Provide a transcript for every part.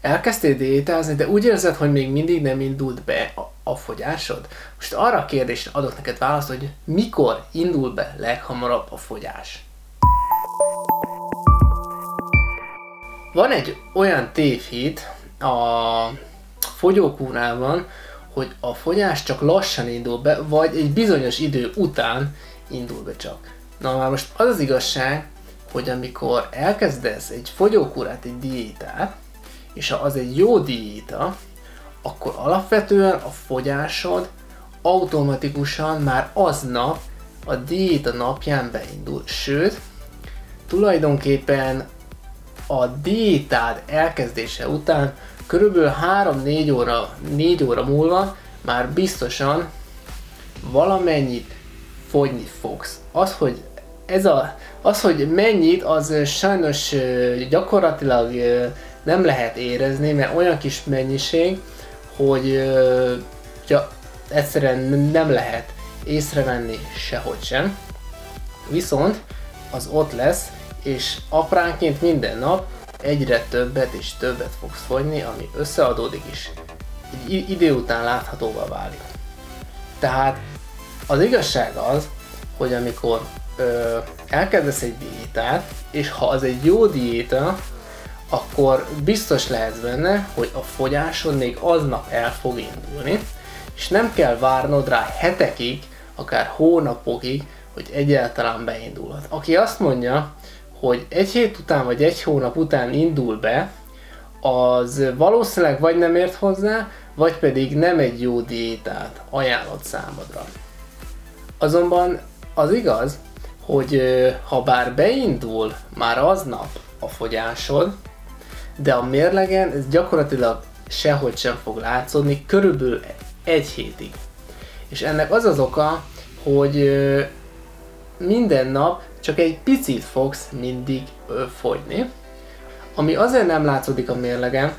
elkezdtél diétázni, de úgy érzed, hogy még mindig nem indult be a, a fogyásod? Most arra a kérdésre adok neked választ, hogy mikor indul be leghamarabb a fogyás? Van egy olyan tévhit a fogyókúrában, hogy a fogyás csak lassan indul be, vagy egy bizonyos idő után indul be csak. Na már most az az igazság, hogy amikor elkezdesz egy fogyókúrát, egy diétát, és ha az egy jó diéta, akkor alapvetően a fogyásod automatikusan már aznap a diéta napján beindul. Sőt, tulajdonképpen a diétád elkezdése után körülbelül 3-4 óra, 4 óra múlva már biztosan valamennyit fogyni fogsz. Az, hogy ez a, az, hogy mennyit, az sajnos gyakorlatilag nem lehet érezni, mert olyan kis mennyiség, hogy ja, egyszerűen nem lehet észrevenni sehogy sem. Viszont az ott lesz, és apránként minden nap egyre többet és többet fogsz fogyni, ami összeadódik is. Egy idő után láthatóvá válik. Tehát az igazság az, hogy amikor ö, elkezdesz egy diétát, és ha az egy jó diéta, akkor biztos lehetsz benne, hogy a fogyásod még aznap el fog indulni, és nem kell várnod rá hetekig, akár hónapokig, hogy egyáltalán beindulhat. Aki azt mondja, hogy egy hét után vagy egy hónap után indul be, az valószínűleg vagy nem ért hozzá, vagy pedig nem egy jó diétát ajánlott számodra. Azonban az igaz, hogy ha bár beindul már aznap a fogyásod, de a mérlegen ez gyakorlatilag sehogy sem fog látszódni, körülbelül egy hétig. És ennek az az oka, hogy minden nap csak egy picit fogsz mindig fogyni, ami azért nem látszódik a mérlegen,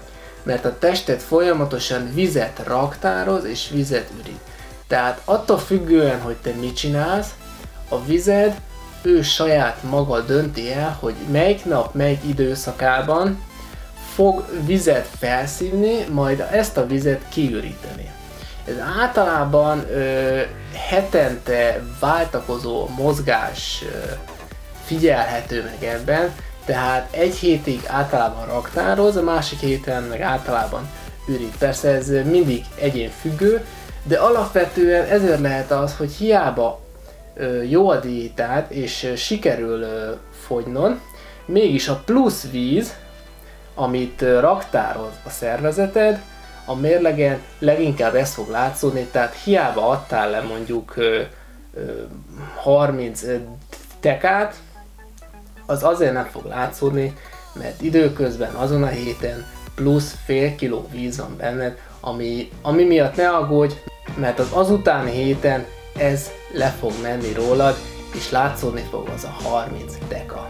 mert a tested folyamatosan vizet raktároz és vizet ürít. Tehát attól függően, hogy te mit csinálsz, a vized ő saját maga dönti el, hogy melyik nap, melyik időszakában fog vizet felszívni, majd ezt a vizet kiüríteni. Ez általában ö, hetente váltakozó mozgás ö, figyelhető meg ebben, tehát egy hétig általában raktároz, a másik héten meg általában ürít. Persze ez mindig egyén függő, de alapvetően ezért lehet az, hogy hiába ö, jó a diétát és sikerül ö, fogynod, mégis a plusz víz, amit raktároz a szervezeted, a mérlegen leginkább ez fog látszódni, tehát hiába adtál le mondjuk ö, ö, 30 tekát, az azért nem fog látszódni, mert időközben azon a héten plusz fél kiló víz van benned, ami, ami miatt ne aggódj, mert az azutáni héten ez le fog menni rólad, és látszódni fog az a 30 deka.